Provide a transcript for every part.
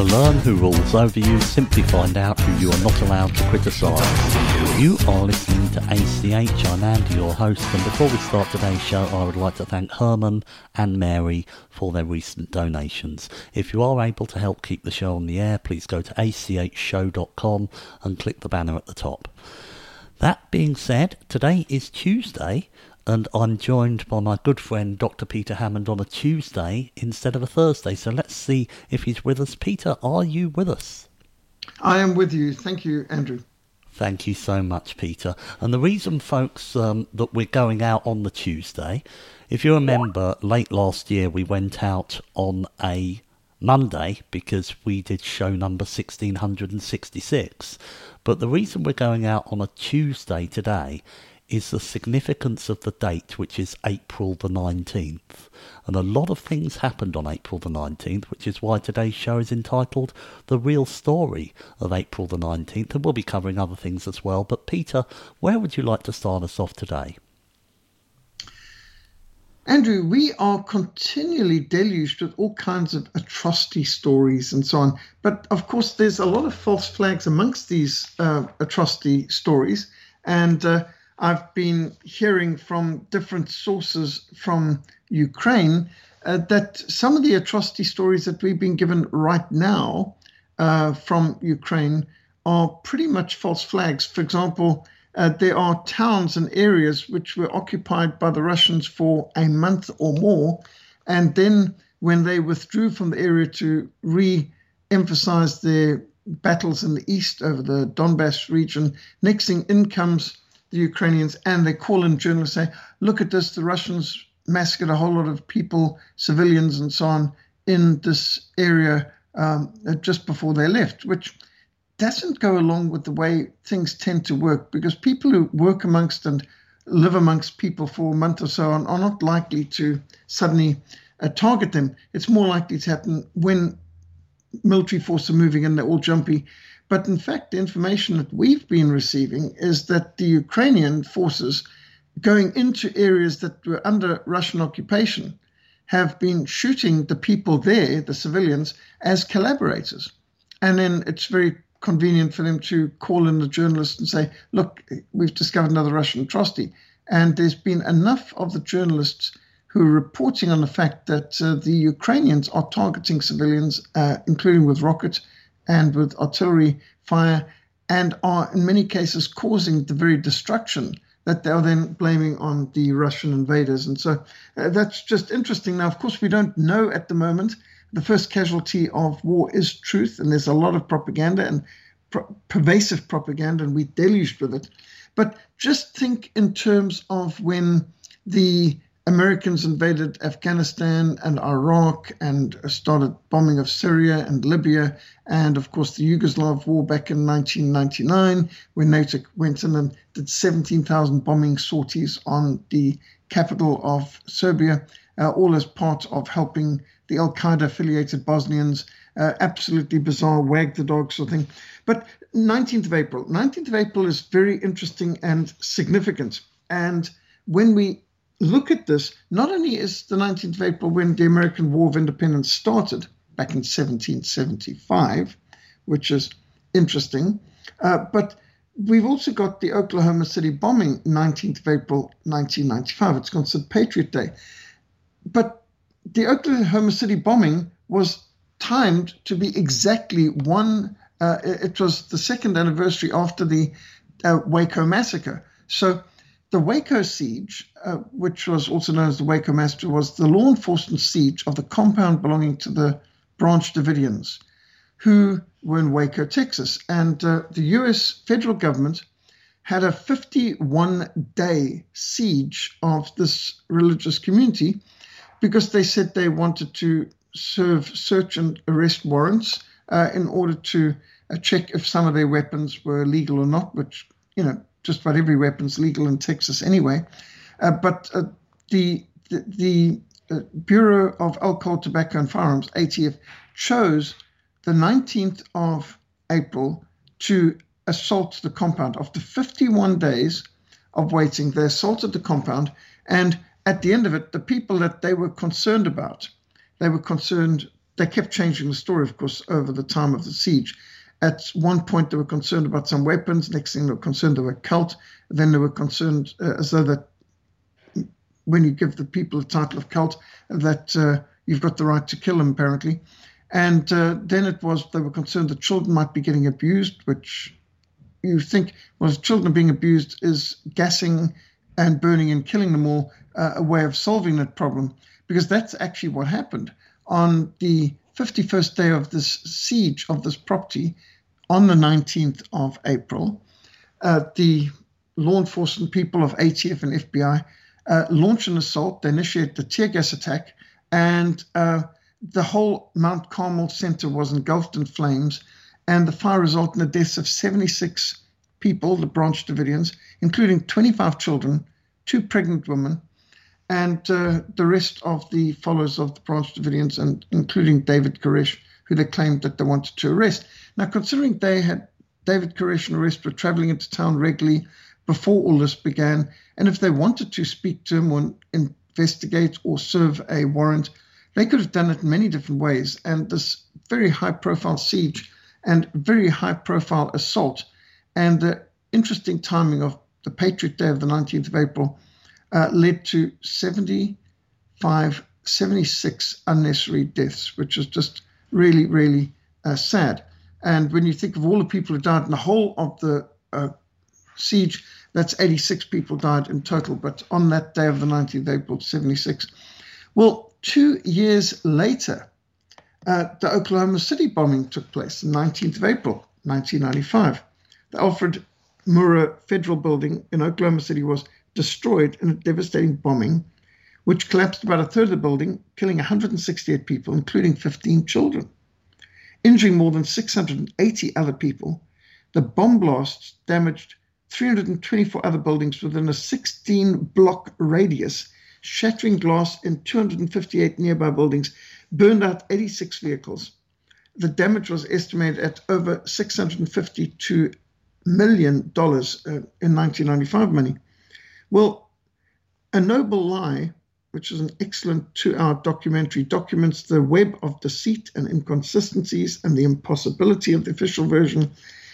To learn who rules over you, simply find out who you are not allowed to criticise. You are listening to ACH. I'm Andy, your host, and before we start today's show, I would like to thank Herman and Mary for their recent donations. If you are able to help keep the show on the air, please go to achshow.com and click the banner at the top. That being said, today is Tuesday, and I'm joined by my good friend Dr. Peter Hammond on a Tuesday instead of a Thursday. So let's see if he's with us. Peter, are you with us? I am with you. Thank you, Andrew. Thank you so much, Peter. And the reason, folks, um, that we're going out on the Tuesday, if you remember, late last year we went out on a Monday because we did show number 1666. But the reason we're going out on a Tuesday today is the significance of the date, which is April the 19th. And a lot of things happened on April the 19th, which is why today's show is entitled The Real Story of April the 19th. And we'll be covering other things as well. But Peter, where would you like to start us off today? Andrew, we are continually deluged with all kinds of atrocity stories and so on. But of course, there's a lot of false flags amongst these uh, atrocity stories. And uh, I've been hearing from different sources from Ukraine uh, that some of the atrocity stories that we've been given right now uh, from Ukraine are pretty much false flags. For example, uh, there are towns and areas which were occupied by the Russians for a month or more. And then, when they withdrew from the area to re emphasize their battles in the east over the Donbass region, next thing in comes the Ukrainians and they call in journalists say, look at this, the Russians massacred a whole lot of people, civilians and so on, in this area um, just before they left, which doesn't go along with the way things tend to work because people who work amongst and live amongst people for a month or so on are not likely to suddenly uh, target them. It's more likely to happen when military forces are moving and they're all jumpy but in fact, the information that we've been receiving is that the Ukrainian forces going into areas that were under Russian occupation have been shooting the people there, the civilians, as collaborators. And then it's very convenient for them to call in the journalist and say, look, we've discovered another Russian atrocity. And there's been enough of the journalists who are reporting on the fact that uh, the Ukrainians are targeting civilians, uh, including with rockets and with artillery fire, and are in many cases causing the very destruction that they are then blaming on the Russian invaders. And so uh, that's just interesting. Now, of course, we don't know at the moment. The first casualty of war is truth, and there's a lot of propaganda and pervasive propaganda, and we're deluged with it. But just think in terms of when the Americans invaded Afghanistan and Iraq and started bombing of Syria and Libya, and of course the Yugoslav war back in 1999, when NATO went in and did 17,000 bombing sorties on the capital of Serbia, uh, all as part of helping the Al Qaeda affiliated Bosnians. Uh, absolutely bizarre, wag the dog sort of thing. But 19th of April, 19th of April is very interesting and significant. And when we look at this, not only is the 19th of April when the American War of Independence started back in 1775, which is interesting, Uh, but we've also got the Oklahoma City bombing, 19th of April 1995. It's considered Patriot Day. But the Oklahoma City bombing was timed to be exactly one, uh, it was the second anniversary after the uh, Waco massacre. So the Waco siege, uh, which was also known as the Waco massacre, was the law enforcement siege of the compound belonging to the Branch Davidians, who were in Waco, Texas. And uh, the US federal government had a 51 day siege of this religious community because they said they wanted to serve search and arrest warrants uh, in order to uh, check if some of their weapons were legal or not, which, you know, just about every weapon's legal in Texas anyway. Uh, but uh, the, the, the uh, Bureau of Alcohol, Tobacco and Firearms, ATF, chose the 19th of April to assault the compound. After 51 days of waiting, they assaulted the compound. And at the end of it, the people that they were concerned about, they were concerned, they kept changing the story, of course, over the time of the siege. At one point, they were concerned about some weapons. Next thing, they were concerned they were cult. Then they were concerned uh, as though that when you give the people the title of cult, that uh, you've got the right to kill them, apparently. And uh, then it was they were concerned that children might be getting abused, which you think was well, children being abused is gassing and burning and killing them all uh, a way of solving that problem, because that's actually what happened on the 51st day of this siege of this property on the 19th of April, uh, the law enforcement people of ATF and FBI uh, launched an assault. They initiated the tear gas attack, and uh, the whole Mount Carmel Center was engulfed in flames. And the fire resulted in the deaths of 76 people, the Branch Davidians, including 25 children, two pregnant women, and uh, the rest of the followers of the Branch Davidians, and including David Koresh, who they claimed that they wanted to arrest. Now, considering they had David Koresh and the were traveling into town regularly before all this began, and if they wanted to speak to him or investigate or serve a warrant, they could have done it in many different ways. And this very high profile siege and very high profile assault and the interesting timing of the Patriot Day of the 19th of April uh, led to 75, 76 unnecessary deaths, which is just really, really uh, sad. And when you think of all the people who died in the whole of the uh, siege, that's 86 people died in total. But on that day of the 19th April, 76. Well, two years later, uh, the Oklahoma City bombing took place, the 19th of April, 1995. The Alfred Murrah Federal Building in Oklahoma City was destroyed in a devastating bombing, which collapsed about a third of the building, killing 168 people, including 15 children, injuring more than 680 other people. The bomb blasts damaged 324 other buildings within a 16 block radius, shattering glass in 258 nearby buildings, burned out 86 vehicles. The damage was estimated at over $652 million uh, in 1995 money. Well, A Noble Lie, which is an excellent two hour documentary, documents the web of deceit and inconsistencies and the impossibility of the official version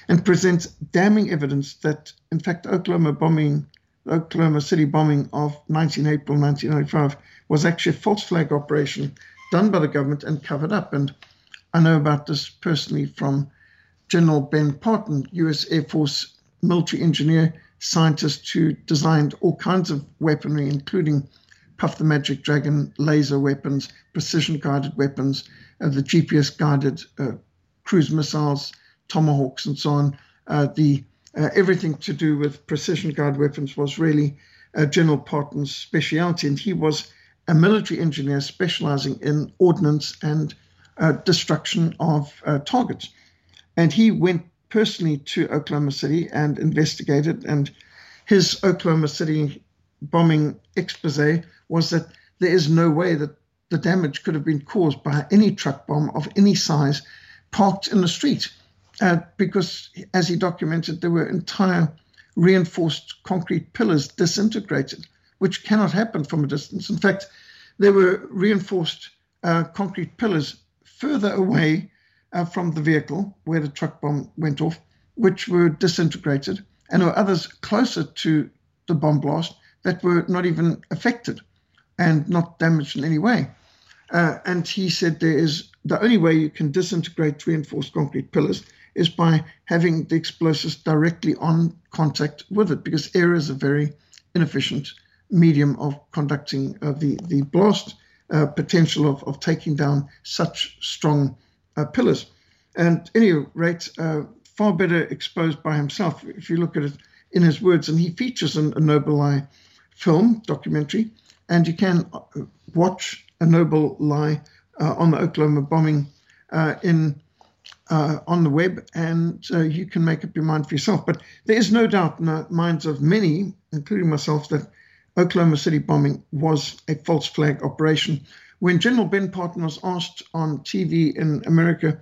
and presents damning evidence that, in fact, Oklahoma bombing, Oklahoma City bombing of 19 April 1995 was actually a false flag operation done by the government and covered up. And I know about this personally from General Ben Partin, U.S. Air Force military engineer scientist who designed all kinds of weaponry, including Puff the Magic Dragon laser weapons, precision guided weapons, uh, the GPS guided uh, cruise missiles, tomahawks, and so on. Uh, the uh, everything to do with precision guided weapons was really uh, General Partin's specialty, and he was a military engineer specializing in ordnance and uh, destruction of targets. And he went personally to Oklahoma City and investigated. And his Oklahoma City bombing expose was that there is no way that the damage could have been caused by any truck bomb of any size parked in the street. Uh, because, as he documented, there were entire reinforced concrete pillars disintegrated, which cannot happen from a distance. In fact, there were reinforced uh, concrete pillars further away uh, from the vehicle where the truck bomb went off which were disintegrated, and there were others closer to the bomb blast that were not even affected and not damaged in any way. Uh, and he said there is the only way you can disintegrate reinforced concrete pillars is by having the explosives directly on contact with it, because air is a very inefficient medium of conducting uh, the, the blast uh, potential of, of taking down such strong uh, pillars. And any rate, uh, far better exposed by himself, if you look at it in his words. And he features a Noble Lie film documentary, and you can uh, watch a Noble Lie uh, on the Oklahoma bombing in uh, on the web, and uh, you can make up your mind for yourself. But there is no doubt in the minds of many, including myself, that Oklahoma City bombing was a false flag operation. When General Ben Partin was asked on TV in America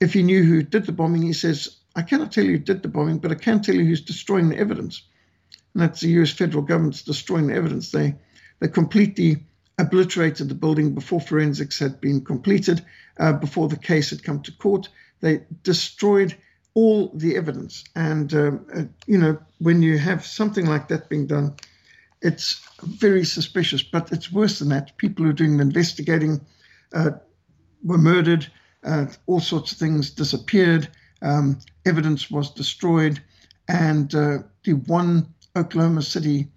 if he knew who did the bombing, he says, I cannot tell you who did the bombing, but I can tell you who's destroying the evidence. And that's the US federal government's destroying the evidence. They, they completely obliterated the building before forensics had been completed, uh, before the case had come to court. They destroyed all the evidence. And, um, uh, you know, when you have something like that being done, it's very suspicious. But it's worse than that. People who are doing the investigating uh, were murdered, uh, all sorts of things disappeared, um, evidence was destroyed, and uh, the one Oklahoma City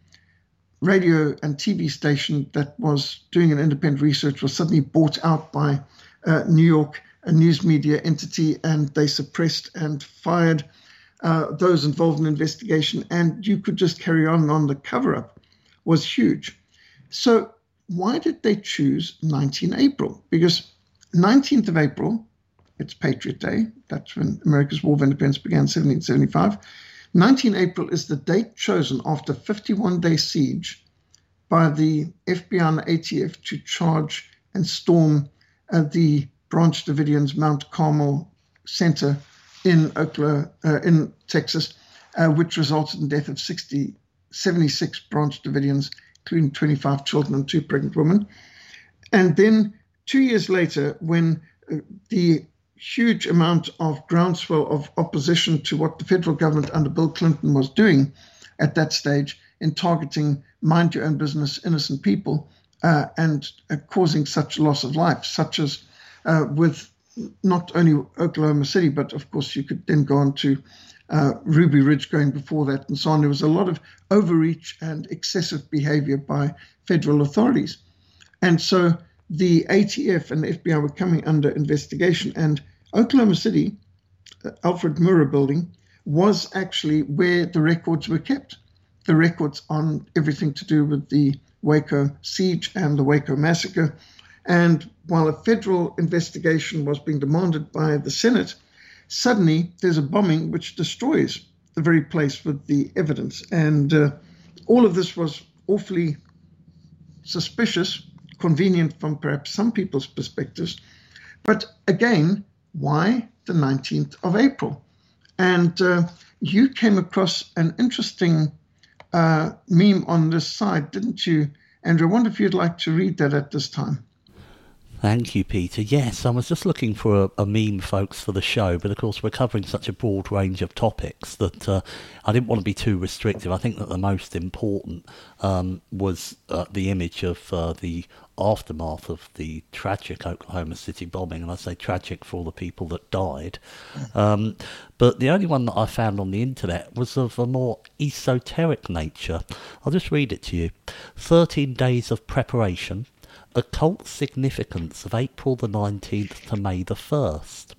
radio and TV station that was doing an independent research was suddenly bought out by uh, New York, a news media entity, and they suppressed and fired uh, those involved in investigation. And you could just carry on on the cover up was huge. So why did they choose 19 April? Because 19th of April, it's Patriot Day. That's when America's War of Independence began, 1775. 19 April is the date chosen after 51 day siege by the FBI and ATF to charge and storm uh, the Branch Davidians Mount Carmel Center in Oklahoma, uh, in Texas, uh, which resulted in the death of 60, 76 Branch Davidians, including 25 children and two pregnant women. And then two years later, when uh, the huge amount of groundswell of opposition to what the federal government under Bill Clinton was doing at that stage in targeting mind your own business innocent people uh, and uh, causing such loss of life, such as uh, with not only Oklahoma City, but of course you could then go on to uh, Ruby Ridge going before that and so on. There was a lot of overreach and excessive behavior by federal authorities. And so the ATF and the FBI were coming under investigation. And Oklahoma City, uh, Alfred Murrah building, was actually where the records were kept. The records on everything to do with the Waco siege and the Waco massacre. And while a federal investigation was being demanded by the Senate, suddenly there's a bombing which destroys the very place with the evidence. And uh, all of this was awfully suspicious, convenient from perhaps some people's perspectives. But again, why the 19th of April? And uh, you came across an interesting uh, meme on this side, didn't you, Andrew? I wonder if you'd like to read that at this time. Thank you, Peter. Yes, I was just looking for a, a, meme, folks, for the show, but of course we're covering such a broad range of topics that uh, I didn't want to be too restrictive. I think that the most important um, was uh, the image of uh, the aftermath of the tragic Oklahoma City bombing, and I say tragic for all the people that died. Um, but the only one that I found on the internet was of a more esoteric nature. I'll just read it to you 13 days of preparation occult significance of April the 19th to May the 1st.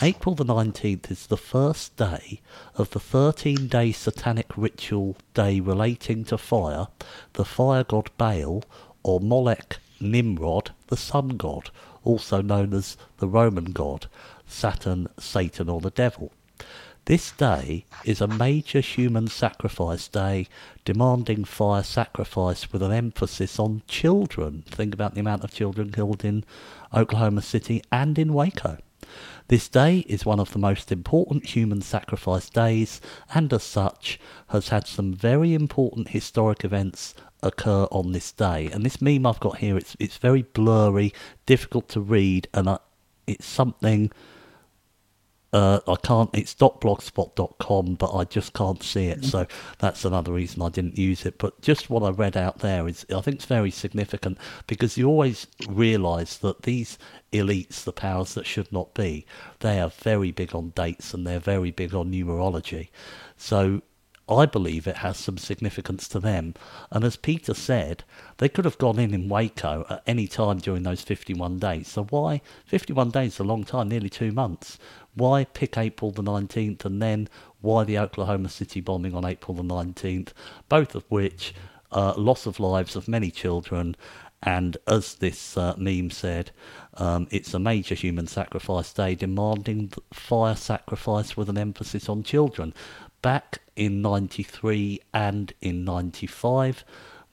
April the 19th is the first day of the 13 day satanic ritual day relating to fire, the fire god Baal, or Molech Nimrod, the sun god, also known as the Roman god, Saturn, Satan, or the devil. This day is a major human sacrifice day, demanding fire sacrifice with an emphasis on children. Think about the amount of children killed in Oklahoma City and in Waco. This day is one of the most important human sacrifice days, and as such, has had some very important historic events occur on this day. And this meme I've got here, it's it's very blurry, difficult to read, and I, it's something uh, I can't. It's .blogspot.com, but I just can't see it. So that's another reason I didn't use it. But just what I read out there is, I think it's very significant because you always realise that these elites, the powers that should not be, they are very big on dates and they're very big on numerology. So I believe it has some significance to them. And as Peter said, they could have gone in in Waco at any time during those 51 days. So why? 51 days is a long time, nearly two months. Why pick April the 19th and then why the Oklahoma City bombing on April the 19th? Both of which, uh, loss of lives of many children. And as this uh, meme said, um, it's a major human sacrifice day demanding fire sacrifice with an emphasis on children back in 93 and in 95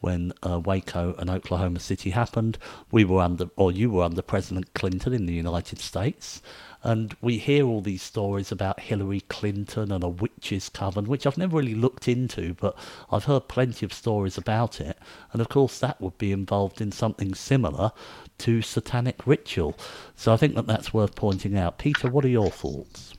when uh, Waco and Oklahoma City happened. We were under, or you were under President Clinton in the United States. And we hear all these stories about Hillary Clinton and a witch's coven, which I've never really looked into, but I've heard plenty of stories about it. And of course, that would be involved in something similar to satanic ritual. So I think that that's worth pointing out. Peter, what are your thoughts?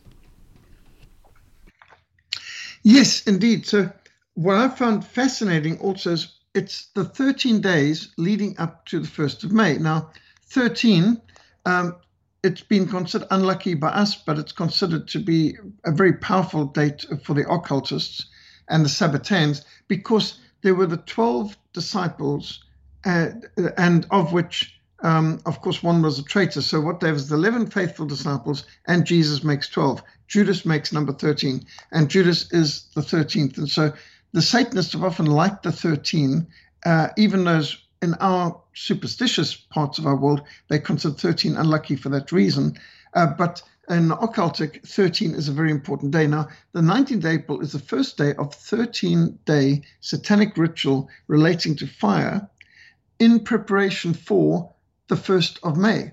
Yes, indeed. So, what I found fascinating also is it's the 13 days leading up to the 1st of May. Now, 13, um, it's been considered unlucky by us, but it's considered to be a very powerful date for the occultists and the Sabbateans because there were the 12 disciples, uh, and of which, um, of course, one was a traitor. So, what there was the 11 faithful disciples, and Jesus makes 12. Judas makes number 13, and Judas is the 13th. And so the Satanists have often liked the 13, uh, even those in our superstitious parts of our world, they consider 13 unlucky for that reason. Uh, but in occultic, 13 is a very important day. Now, the 19th April is the first day of 13 day satanic ritual relating to fire in preparation for the 1st of May.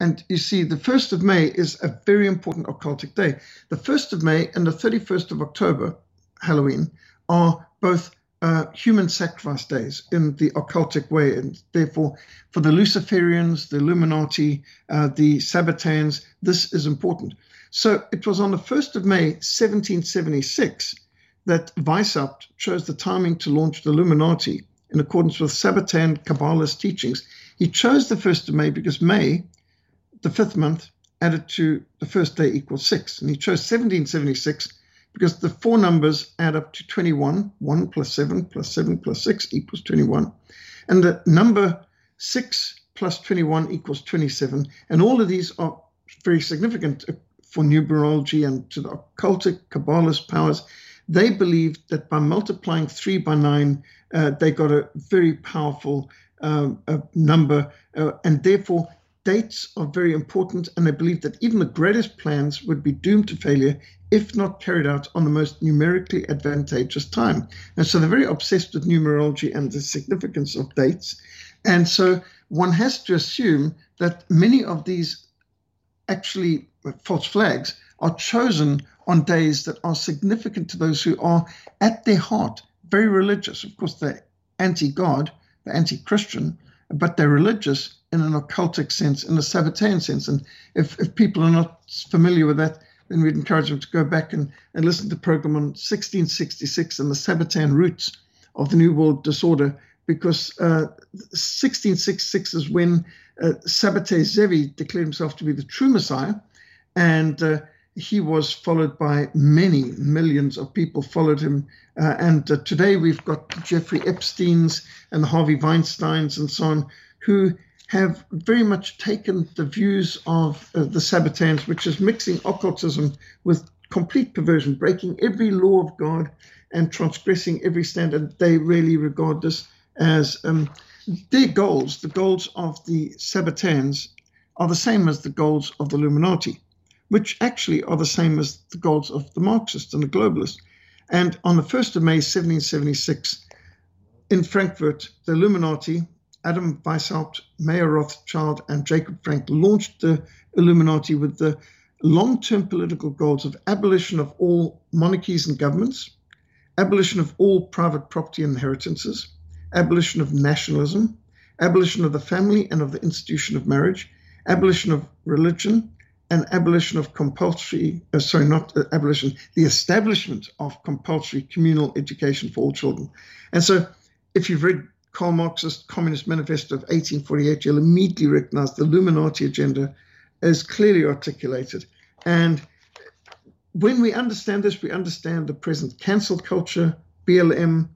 And you see, the 1st of May is a very important occultic day. The 1st of May and the 31st of October, Halloween, are both uh, human sacrifice days in the occultic way. And therefore, for the Luciferians, the Illuminati, uh, the Sabbateans, this is important. So it was on the 1st of May, 1776, that Weishaupt chose the timing to launch the Illuminati in accordance with Sabbatean Kabbalist teachings. He chose the 1st of May because May the fifth month added to the first day equals six. And he chose 1776 because the four numbers add up to 21. 1 plus 7 plus 7 plus 6 equals 21. And the number 6 plus 21 equals 27. And all of these are very significant for numerology and to the occultic Kabbalist powers. They believed that by multiplying 3 by 9, uh, they got a very powerful uh, number. Uh, and therefore, dates are very important, and they believe that even the greatest plans would be doomed to failure if not carried out on the most numerically advantageous time. And so they're very obsessed with numerology and the significance of dates. And so one has to assume that many of these actually false flags are chosen on days that are significant to those who are at their heart very religious. Of course, they're anti God, they're anti Christian, but they're religious in an occultic sense, in a Sabbatean sense. And if, if people are not familiar with that, then we'd encourage them to go back and, and listen to the program on 1666 and the Sabbatean roots of the New World Disorder, because uh, 1666 is when uh, Zevi declared himself to be the true Messiah, and uh, he was followed by many millions of people followed him. Uh, and uh, today we've got Jeffrey Epstein's and Harvey Weinsteins and so on, who have very much taken the views of uh, the Sabbateans, which is mixing occultism with complete perversion, breaking every law of God and transgressing every standard. They really regard this as um, their goals. The goals of the Sabbateans are the same as the goals of the Illuminati, which actually are the same as the goals of the Marxists and the globalists. And on the 1st of May, 1776, in Frankfurt, the Illuminati, Adam Weishaupt, Mayer Rothschild, and Jacob Frank launched the Illuminati with the long term political goals of abolition of all monarchies and governments, abolition of all private property and inheritances, abolition of nationalism, abolition of the family and of the institution of marriage, abolition of religion, and abolition of compulsory, uh, sorry, not uh, abolition, the establishment of compulsory communal education for all children. And so, if you've read Karl Marx's Communist Manifesto of 1848, you'll immediately recognize the Illuminati agenda as clearly articulated. And when we understand this, we understand the present cancel culture, BLM,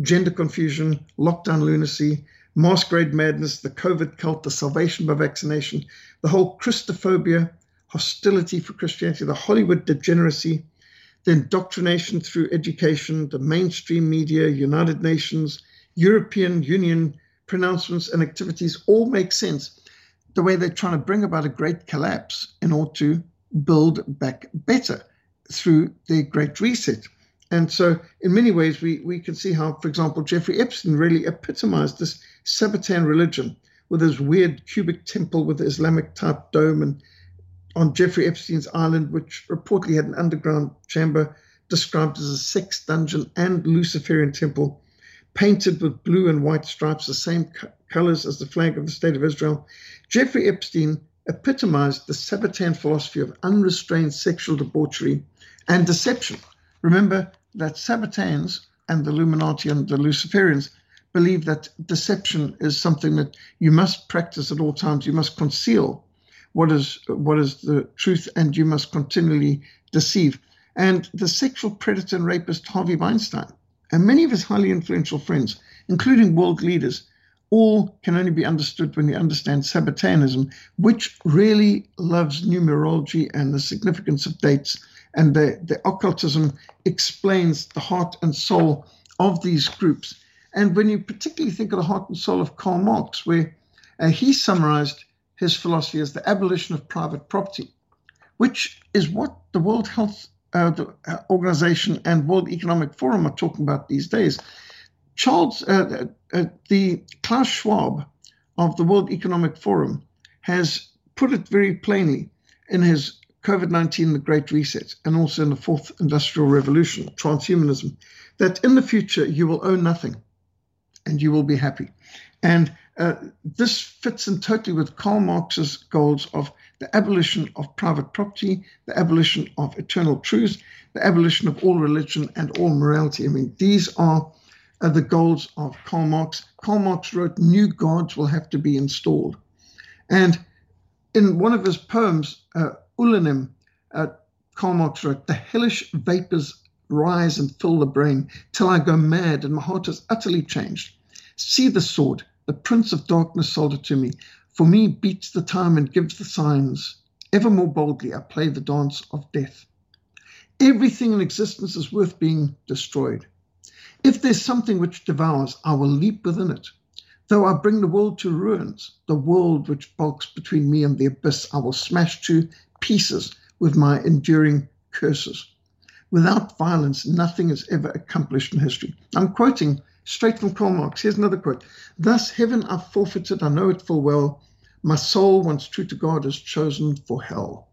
gender confusion, lockdown lunacy, masquerade madness, the COVID cult, the salvation by vaccination, the whole Christophobia, hostility for Christianity, the Hollywood degeneracy, the indoctrination through education, the mainstream media, United Nations, European Union pronouncements and activities all make sense. The way they're trying to bring about a great collapse in order to build back better through their great reset. And so, in many ways, we, we can see how, for example, Jeffrey Epstein really epitomized this Sabbatean religion with his weird cubic temple with the Islamic type dome and on Jeffrey Epstein's island, which reportedly had an underground chamber described as a sex dungeon and Luciferian temple, painted with blue and white stripes, the same co- colors as the flag of the State of Israel. Jeffrey Epstein epitomized the Sabbatean philosophy of unrestrained sexual debauchery and deception. Remember that Sabbateans and the Illuminati and the Luciferians believe that deception is something that you must practice at all times. You must conceal what is what is the truth, and you must continually deceive. And the sexual predator and rapist Harvey Weinstein and many of his highly influential friends, including world leaders, all can only be understood when you understand Sabbateanism, which really loves numerology and the significance of dates. And the, the occultism explains the heart and soul of these groups. And when you particularly think of the heart and soul of Karl Marx, where uh, he summarized his philosophy as the abolition of private property, which is what the World Health uh, the uh, Organization and World Economic Forum are talking about these days. Charles, uh, uh, uh the Klaus Schwab of the World Economic Forum has put it very plainly in his COVID 19, the Great Reset, and also in the Fourth Industrial Revolution, transhumanism, that in the future you will own nothing and you will be happy. And uh, this fits in totally with Karl Marx's goals of the abolition of private property, the abolition of eternal truth, the abolition of all religion and all morality. I mean, these are uh, the goals of Karl Marx. Karl Marx wrote, New gods will have to be installed. And in one of his poems, uh, Oulanem, uh, Karl Marx wrote, The hellish vapors rise and fill the brain till I go mad and my heart is utterly changed. See the sword, the prince of darkness sold it to me. For me beats the time and gives the signs. Ever more boldly I play the dance of death. Everything in existence is worth being destroyed. If there's something which devours, I will leap within it. Though I bring the world to ruins, the world which bulks between me and the abyss, I will smash to pieces with my enduring curses. Without violence, nothing is ever accomplished in history. I'm quoting straight from Karl Marx. Here's another quote Thus, heaven I've forfeited, I know it full well. My soul, once true to God, is chosen for hell.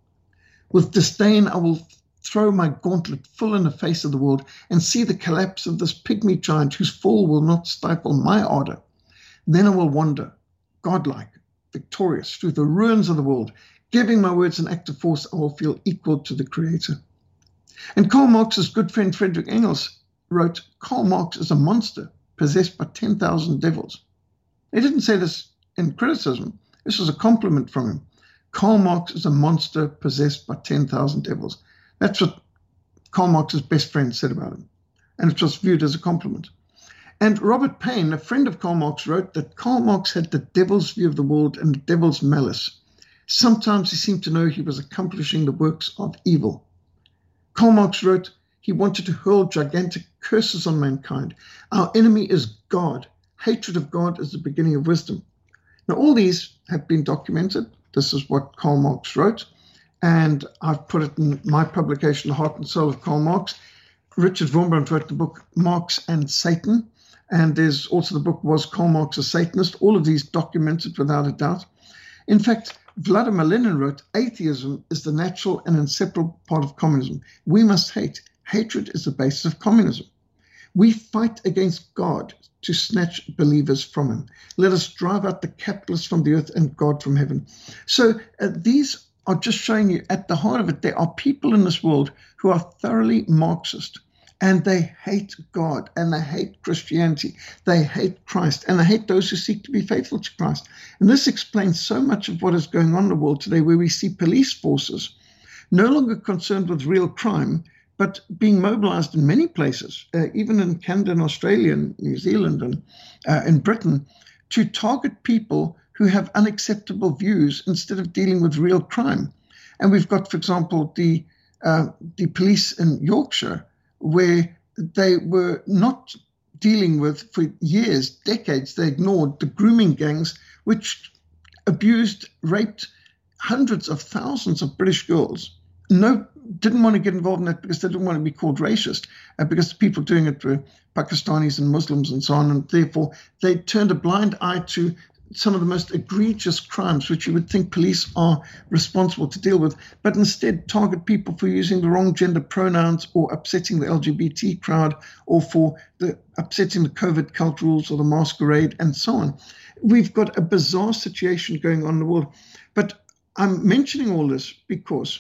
With disdain, I will throw my gauntlet full in the face of the world and see the collapse of this pygmy giant whose fall will not stifle my ardor. Then I will wander, godlike, victorious, through the ruins of the world. Giving my words an active force, I will feel equal to the Creator. And Karl Marx's good friend Friedrich Engels wrote, Karl Marx is a monster possessed by 10,000 devils. He didn't say this in criticism. This was a compliment from him. Karl Marx is a monster possessed by 10,000 devils. That's what Karl Marx's best friend said about him. And it was viewed as a compliment. And Robert Payne, a friend of Karl Marx, wrote that Karl Marx had the devil's view of the world and the devil's malice. Sometimes he seemed to know he was accomplishing the works of evil. Karl Marx wrote, he wanted to hurl gigantic curses on mankind. Our enemy is God. Hatred of God is the beginning of wisdom. Now, all these have been documented. This is what Karl Marx wrote, and I've put it in my publication, The Heart and Soul of Karl Marx. Richard Wurmbrand wrote the book Marx and Satan, and there's also the book Was Karl Marx a Satanist? All of these documented without a doubt. In fact, Vladimir Lenin wrote, Atheism is the natural and inseparable part of communism. We must hate. Hatred is the basis of communism. We fight against God to snatch believers from him. Let us drive out the capitalists from the earth and God from heaven. So uh, these are just showing you at the heart of it, there are people in this world who are thoroughly Marxist and they hate God and they hate Christianity. They hate Christ and they hate those who seek to be faithful to Christ. And this explains so much of what is going on in the world today, where we see police forces no longer concerned with real crime, but being mobilized in many places, uh, even in Canada and Australia and New Zealand and uh, in Britain, to target people who have unacceptable views instead of dealing with real crime. And we've got, for example, the uh, the police in Yorkshire where they were not dealing with for years, decades, they ignored the grooming gangs which abused, raped hundreds of thousands of British girls. No, didn't want to get involved in that because they didn't want to be called racist, uh, because the people doing it were Pakistanis and Muslims and so on, and therefore they turned a blind eye to some of the most egregious crimes which you would think police are responsible to deal with, but instead target people for using the wrong gender pronouns or upsetting the LGBT crowd or for the upsetting the COVID cult rules or the masquerade and so on. We've got a bizarre situation going on in the world. But I'm mentioning all this because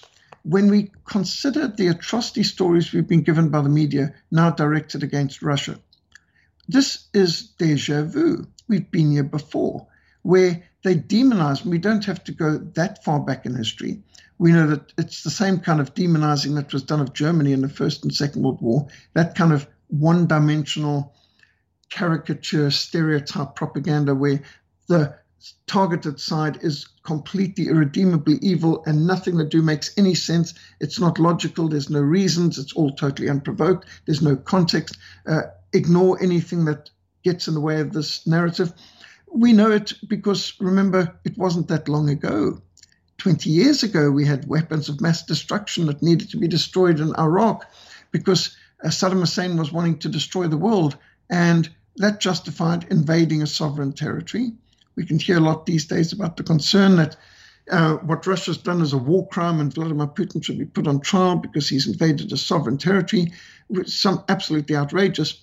when we consider the atrocity stories we've been given by the media now directed against Russia, this is deja vu. We've been here before where they demonize, and we don't have to go that far back in history. We know that it's the same kind of demonizing that was done of Germany in the First and Second World War, that kind of one dimensional caricature, stereotype propaganda where the targeted side is completely irredeemably evil and nothing they do makes any sense. It's not logical. There's no reasons. It's all totally unprovoked. There's no context. Uh, ignore anything that gets in the way of this narrative. We know it because remember, it wasn't that long ago. 20 years ago, we had weapons of mass destruction that needed to be destroyed in Iraq because uh, Saddam Hussein was wanting to destroy the world, and that justified invading a sovereign territory. We can hear a lot these days about the concern that uh, what Russia's done is a war crime and Vladimir Putin should be put on trial because he's invaded a sovereign territory, which some absolutely outrageous.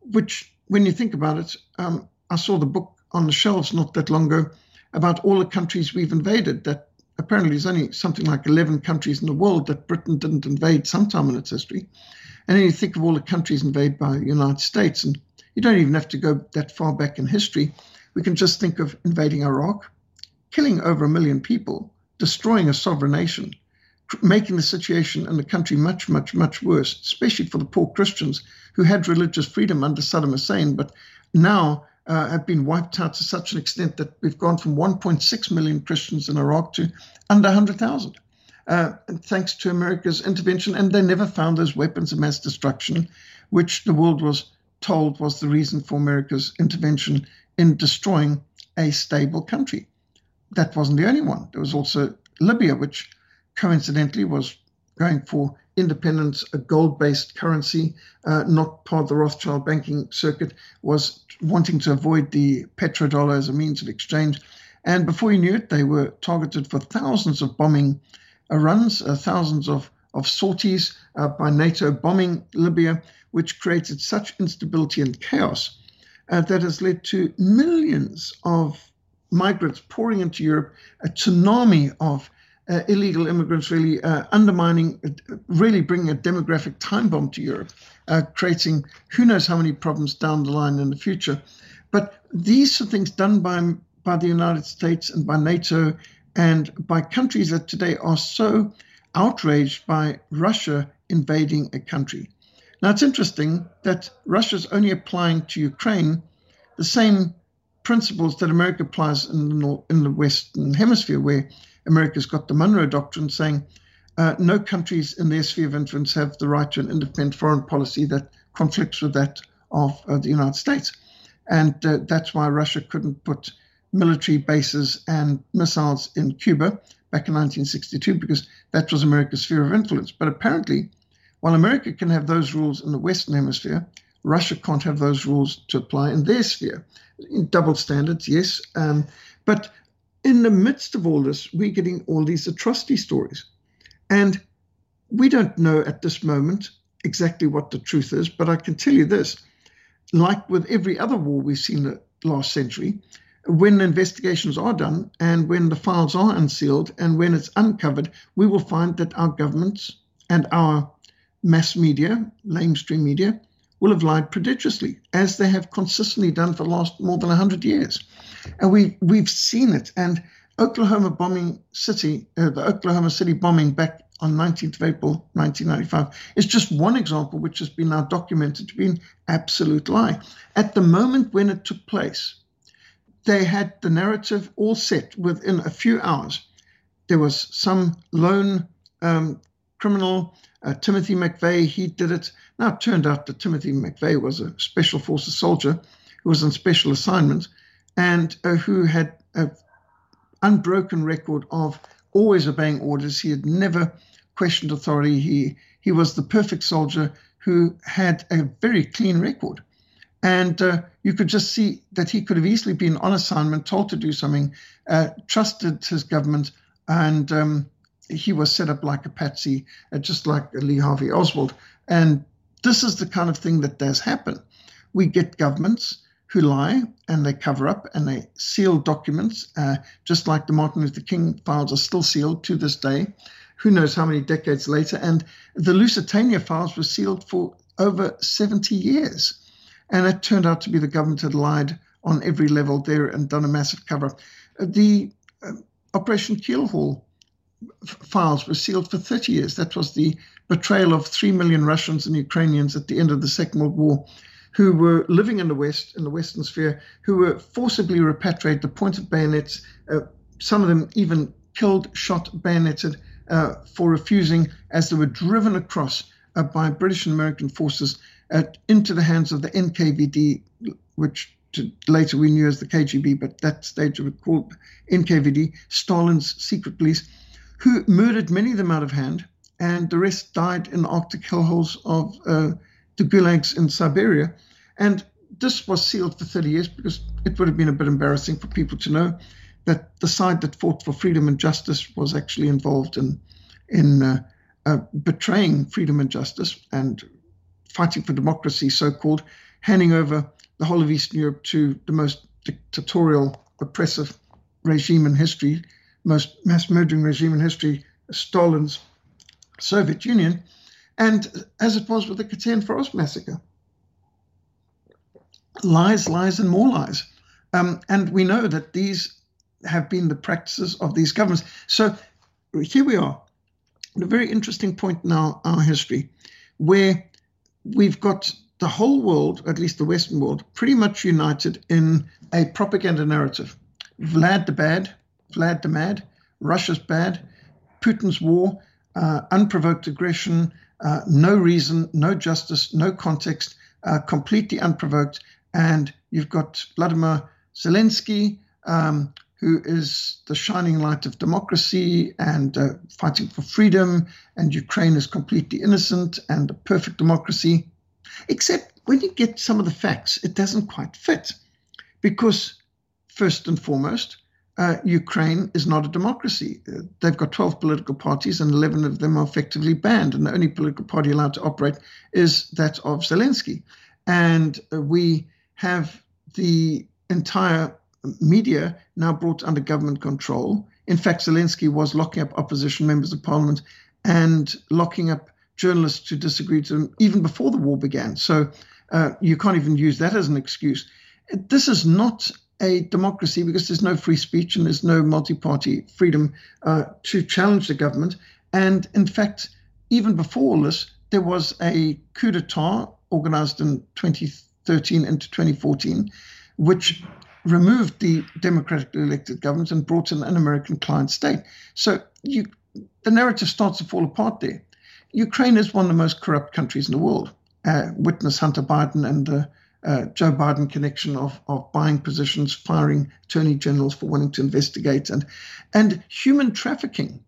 Which, when you think about it, um, I saw the book on the shelves not that long ago about all the countries we've invaded. That apparently is only something like 11 countries in the world that Britain didn't invade sometime in its history. And then you think of all the countries invaded by the United States, and you don't even have to go that far back in history. We can just think of invading Iraq, killing over a million people, destroying a sovereign nation, making the situation in the country much, much, much worse, especially for the poor Christians who had religious freedom under Saddam Hussein, but now uh, have been wiped out to such an extent that we've gone from 1.6 million Christians in Iraq to under 100,000. Uh, thanks to America's intervention, and they never found those weapons of mass destruction, which the world was told was the reason for America's intervention in destroying a stable country. That wasn't the only one. There was also Libya, which coincidentally was going for independence, a gold based currency, uh, not part of the Rothschild banking circuit, was wanting to avoid the petrodollar as a means of exchange. And before you knew it, they were targeted for thousands of bombing runs, uh, thousands of, of sorties uh, by NATO bombing Libya, which created such instability and chaos uh, that has led to millions of migrants pouring into Europe, a tsunami of uh, illegal immigrants really uh, undermining, really bringing a demographic time bomb to Europe, uh, creating who knows how many problems down the line in the future. But these are things done by, by the United States and by NATO and by countries that today are so outraged by Russia invading a country. Now, it's interesting that Russia's only applying to Ukraine the same principles that America applies in the, in the Western Hemisphere, where America's got the Monroe Doctrine saying uh, no countries in their sphere of influence have the right to an independent foreign policy that conflicts with that of uh, the United States. And uh, that's why Russia couldn't put military bases and missiles in Cuba back in 1962, because that was America's sphere of influence. But apparently, while America can have those rules in the Western Hemisphere, Russia can't have those rules to apply in their sphere. Double standards, yes. Um, but in the midst of all this, we're getting all these atrocity stories. And we don't know at this moment exactly what the truth is, but I can tell you this like with every other war we've seen the last century, when investigations are done and when the files are unsealed and when it's uncovered, we will find that our governments and our mass media, mainstream media, will have lied prodigiously, as they have consistently done for the last more than 100 years. And we, we've seen it. And Oklahoma bombing city, uh, the Oklahoma City bombing back on 19th of April 1995 is just one example which has been now documented to be an absolute lie. At the moment when it took place, they had the narrative all set within a few hours. There was some lone um, criminal, uh, Timothy McVeigh, he did it. Now, it turned out that Timothy McVeigh was a special forces soldier who was on special assignment and uh, who had an unbroken record of always obeying orders. He had never questioned authority. He, he was the perfect soldier who had a very clean record. And uh, you could just see that he could have easily been on assignment, told to do something, uh, trusted his government, and um, he was set up like a patsy, uh, just like Lee Harvey Oswald. And this is the kind of thing that does happen. We get governments who lie and they cover up and they seal documents, uh, just like the Martin Luther King files are still sealed to this day. Who knows how many decades later? And the Lusitania files were sealed for over 70 years. And it turned out to be the government had lied on every level there and done a massive cover up. Uh, the uh, Operation Keelhaul files were sealed for 30 years. That was the betrayal of 3 million Russians and Ukrainians at the end of the Second World War who were living in the West, in the Western sphere, who were forcibly repatriated, the point of bayonets, uh, some of them even killed, shot, bayoneted uh, for refusing as they were driven across uh, by British and American forces into the hands of the NKVD, which to, later we knew as the KGB, but that stage we called NKVD, Stalin's secret police who murdered many of them out of hand, and the rest died in Arctic hellholes of uh, the gulags in Siberia. And this was sealed for 30 years because it would have been a bit embarrassing for people to know that the side that fought for freedom and justice was actually involved in in uh, uh, betraying freedom and justice and fighting for democracy, so called, handing over the whole of Eastern Europe to the most dictatorial, oppressive regime in history, most mass murdering regime in history, Stalin's Soviet Union, and as it was with the Katyn Forest massacre. Lies, lies, and more lies. Um, and we know that these have been the practices of these governments. So here we are, at a very interesting point in our, our history, where we've got the whole world, at least the Western world, pretty much united in a propaganda narrative. Vlad the bad, Vlad the mad, Russia's bad, Putin's war, uh, unprovoked aggression, uh, no reason, no justice, no context, uh, completely unprovoked. And you've got Vladimir Zelensky, um, who is the shining light of democracy and uh, fighting for freedom, and Ukraine is completely innocent and a perfect democracy. Except when you get some of the facts, it doesn't quite fit. Because, first and foremost, uh, Ukraine is not a democracy. Uh, they've got 12 political parties, and 11 of them are effectively banned. And the only political party allowed to operate is that of Zelensky. And uh, we have the entire media now brought under government control. In fact, Zelensky was locking up opposition members of parliament and locking up journalists who disagreed to him even before the war began. So uh, you can't even use that as an excuse. This is not a democracy because there's no free speech and there's no multi party freedom uh, to challenge the government. And in fact, even before all this, there was a coup d'etat organized in 2013 into 2014, which removed the democratically elected government and brought in an American client state. So you, the narrative starts to fall apart there. Ukraine is one of the most corrupt countries in the world. Uh, witness Hunter Biden and the uh, Joe Biden connection of, of buying positions, firing attorney generals for wanting to investigate, and and human trafficking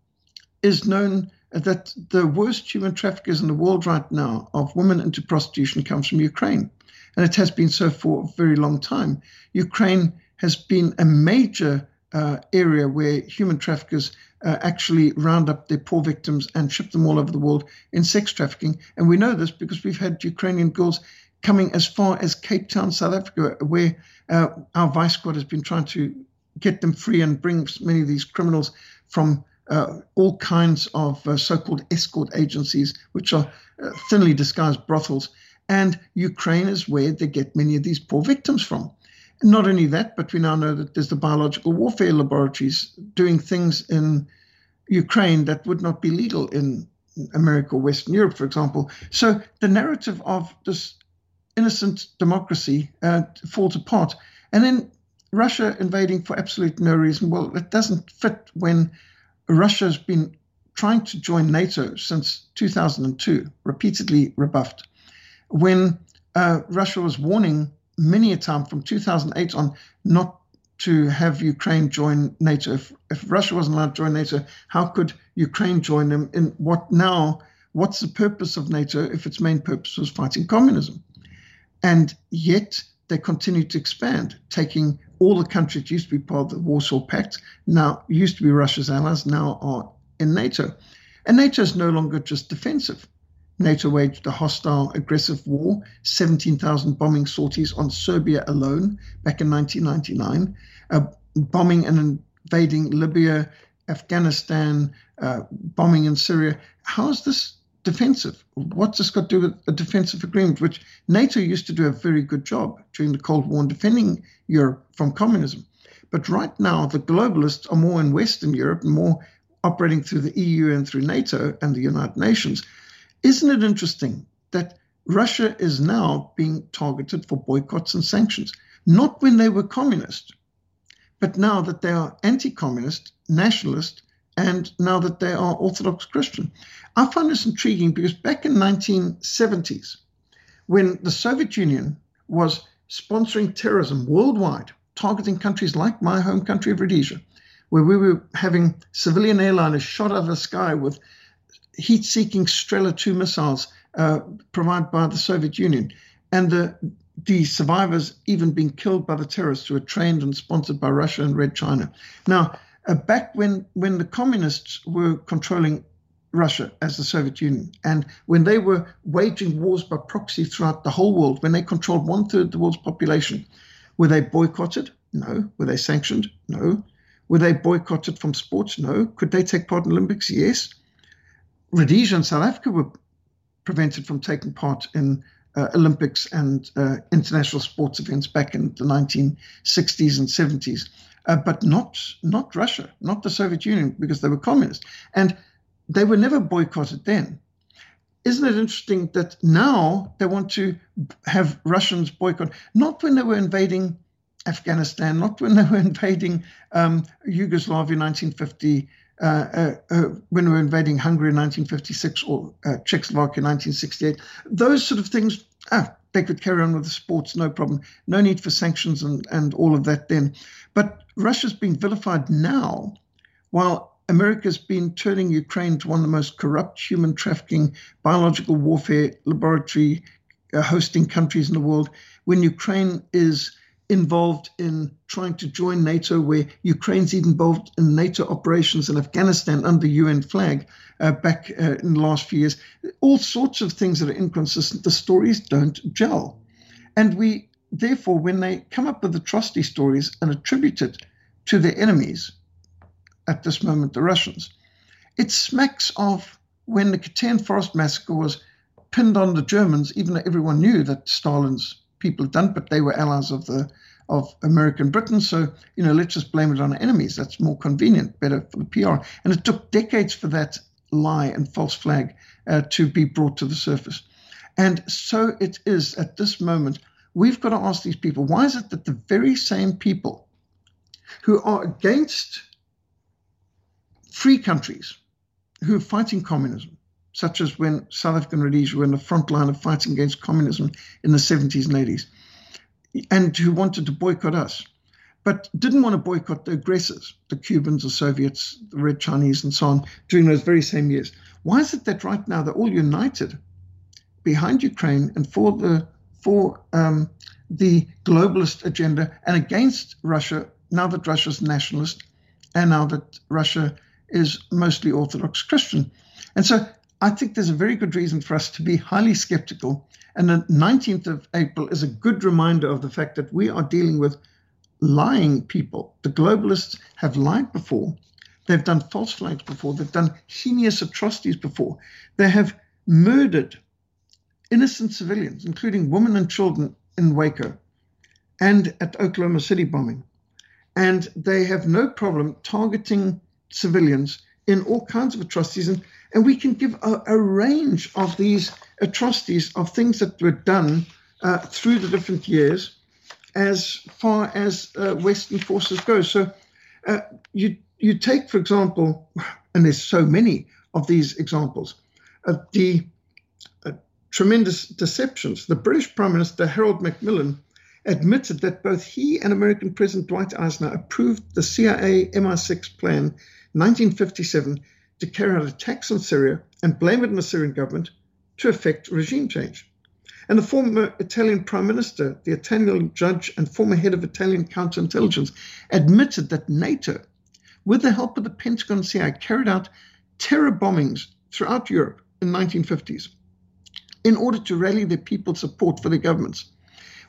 is known that the worst human traffickers in the world right now of women into prostitution comes from Ukraine and it has been so for a very long time. Ukraine has been a major uh, area where human traffickers uh, actually round up their poor victims and ship them all over the world in sex trafficking. And we know this because we've had Ukrainian girls coming as far as Cape Town, South Africa, where uh, our vice squad has been trying to get them free and bring many of these criminals from uh, all kinds of uh, so called escort agencies, which are uh, thinly disguised brothels. And Ukraine is where they get many of these poor victims from. Not only that, but we now know that there's the biological warfare laboratories doing things in Ukraine that would not be legal in America or Western Europe, for example. So the narrative of this innocent democracy uh, falls apart. And then Russia invading for absolutely no reason. Well, it doesn't fit when Russia has been trying to join NATO since 2002, repeatedly rebuffed. When uh, Russia was warning many a time from 2008 on not to have Ukraine join NATO. If, if Russia wasn't allowed to join NATO, how could Ukraine join them in what now? What's the purpose of NATO if its main purpose was fighting communism? And yet they continue to expand, taking all the countries that used to be part of the Warsaw Pact, now used to be Russia's allies, now are in NATO. And NATO is no longer just defensive. NATO waged a hostile, aggressive war, 17,000 bombing sorties on Serbia alone back in 1999, uh, bombing and invading Libya, Afghanistan, uh, bombing in Syria. How is this defensive? What's this got to do with a defensive agreement, which NATO used to do a very good job during the Cold War in defending Europe from communism? But right now, the globalists are more in Western Europe and more operating through the EU and through NATO and the United Nations. Isn't it interesting that Russia is now being targeted for boycotts and sanctions? Not when they were communist, but now that they are anti communist, nationalist, and now that they are Orthodox Christian. I find this intriguing because back in 1970s, when the Soviet Union was sponsoring terrorism worldwide, targeting countries like my home country of Rhodesia, where we were having civilian airliners shot out of the sky with heat seeking Strela 2 missiles uh, provided by the Soviet Union, and the, the survivors even being killed by the terrorists who were trained and sponsored by Russia and Red China. Now, uh, back when, when the communists were controlling Russia as the Soviet Union, and when they were waging wars by proxy throughout the whole world, when they controlled one third of the world's population, were they boycotted? No. Were they sanctioned? No. Were they boycotted from sports? No. Could they take part in Olympics? Yes. Rhodesia and South Africa were prevented from taking part in uh, Olympics and uh, international sports events back in the 1960s and 70s, uh, but not not Russia, not the Soviet Union, because they were communist, and they were never boycotted then. Isn't it interesting that now they want to have Russians boycott, not when they were invading Afghanistan, not when they were invading um, Yugoslavia in 1950 uh, uh, uh, when we were invading Hungary in 1956 or uh, Czechoslovakia in 1968. Those sort of things, ah, they could carry on with the sports, no problem. No need for sanctions and, and all of that then. But Russia's being vilified now, while America's been turning Ukraine to one of the most corrupt human trafficking, biological warfare laboratory uh, hosting countries in the world, when Ukraine is involved in trying to join NATO, where Ukraine's even involved in NATO operations in Afghanistan under UN flag uh, back uh, in the last few years. All sorts of things that are inconsistent. The stories don't gel. And we, therefore, when they come up with atrocity stories and attribute it to their enemies, at this moment, the Russians, it smacks of when the Katyn Forest massacre was pinned on the Germans, even though everyone knew that Stalin's people had done, but they were allies of the of American Britain. So, you know, let's just blame it on our enemies. That's more convenient, better for the PR. And it took decades for that lie and false flag uh, to be brought to the surface. And so it is at this moment. We've got to ask these people why is it that the very same people who are against free countries who are fighting communism, such as when South Africa and Rhodesia were in the front line of fighting against communism in the 70s and 80s, and who wanted to boycott us, but didn't want to boycott the aggressors, the Cubans, the Soviets, the Red Chinese, and so on, during those very same years. Why is it that right now they're all united behind Ukraine and for the for um, the globalist agenda and against Russia now that Russia's nationalist and now that Russia is mostly Orthodox Christian? And so I think there's a very good reason for us to be highly skeptical. And the 19th of April is a good reminder of the fact that we are dealing with lying people. The globalists have lied before. They've done false flags before. They've done heinous atrocities before. They have murdered innocent civilians, including women and children in Waco and at Oklahoma City bombing. And they have no problem targeting civilians in all kinds of atrocities. And, and we can give a, a range of these atrocities, of things that were done uh, through the different years as far as uh, Western forces go. So uh, you, you take, for example, and there's so many of these examples, the uh, tremendous deceptions. The British Prime Minister, Harold Macmillan, admitted that both he and American President Dwight Eisenhower approved the CIA MI6 plan 1957 to carry out attacks on Syria and blame it on the Syrian government to effect regime change. And the former Italian prime minister, the Italian judge, and former head of Italian counterintelligence admitted that NATO, with the help of the Pentagon CIA, carried out terror bombings throughout Europe in the 1950s in order to rally their people's support for their governments.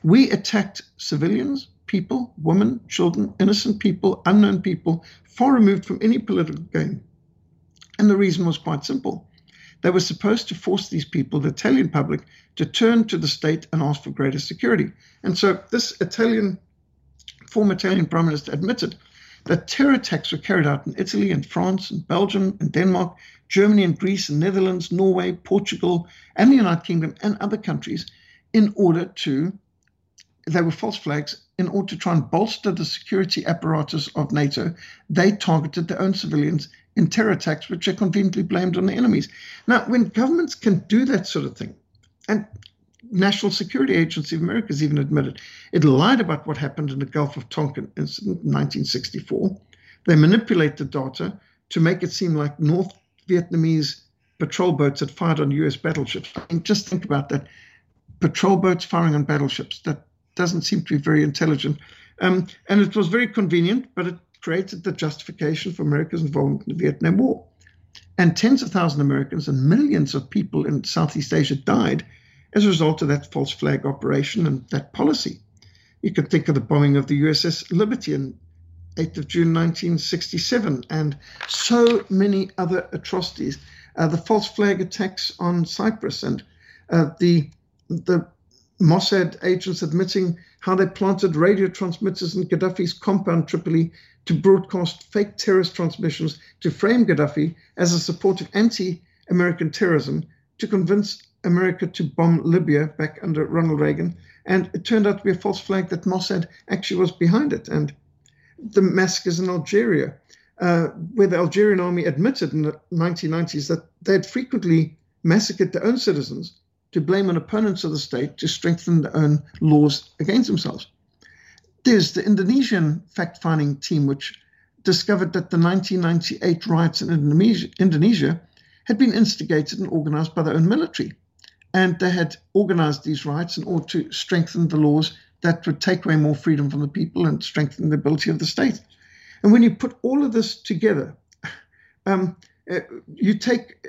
We attacked civilians, people, women, children, innocent people, unknown people, far removed from any political gain. And the reason was quite simple. They were supposed to force these people, the Italian public, to turn to the state and ask for greater security. And so this Italian, former Italian prime minister admitted that terror attacks were carried out in Italy and France and Belgium and Denmark, Germany and Greece and Netherlands, Norway, Portugal, and the United Kingdom and other countries in order to they were false flags in order to try and bolster the security apparatus of NATO. They targeted their own civilians in terror attacks, which are conveniently blamed on the enemies. Now, when governments can do that sort of thing, and National Security Agency of America has even admitted it lied about what happened in the Gulf of Tonkin incident in 1964. They manipulate the data to make it seem like North Vietnamese patrol boats had fired on U.S. battleships. Mean, just think about that. Patrol boats firing on battleships. That doesn't seem to be very intelligent. Um, and it was very convenient, but it created the justification for America's involvement in the Vietnam War. And tens of thousands of Americans and millions of people in Southeast Asia died as a result of that false flag operation and that policy. You could think of the bombing of the USS Liberty on 8th of June 1967 and so many other atrocities. Uh, the false flag attacks on Cyprus and uh, the the Mossad agents admitting how they planted radio transmitters in Gaddafi's compound Tripoli to broadcast fake terrorist transmissions to frame Gaddafi as a support of anti American terrorism to convince America to bomb Libya back under Ronald Reagan. And it turned out to be a false flag that Mossad actually was behind it. And the massacres in Algeria, uh, where the Algerian army admitted in the 1990s that they had frequently massacred their own citizens to blame on opponents of the state to strengthen their own laws against themselves. There's the Indonesian fact finding team, which discovered that the 1998 riots in Indonesia, Indonesia had been instigated and organized by their own military. And they had organized these riots in order to strengthen the laws that would take away more freedom from the people and strengthen the ability of the state. And when you put all of this together, um, uh, you take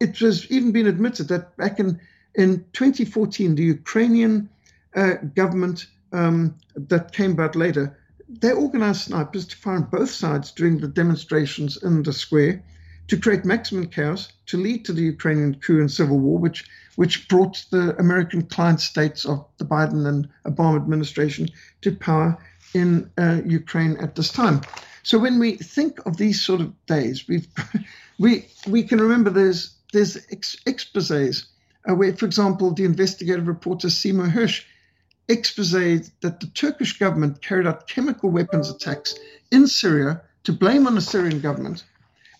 it has even been admitted that back in in 2014, the Ukrainian uh, government um, that came about later, they organized snipers to fire on both sides during the demonstrations in the square to create maximum chaos, to lead to the Ukrainian coup and civil war, which which brought the American client states of the Biden and Obama administration to power in uh, Ukraine at this time. So when we think of these sort of days, we we we can remember there's there's ex- exposés uh, where, for example, the investigative reporter Seymour Hersh exposed that the Turkish government carried out chemical weapons attacks in Syria to blame on the Syrian government.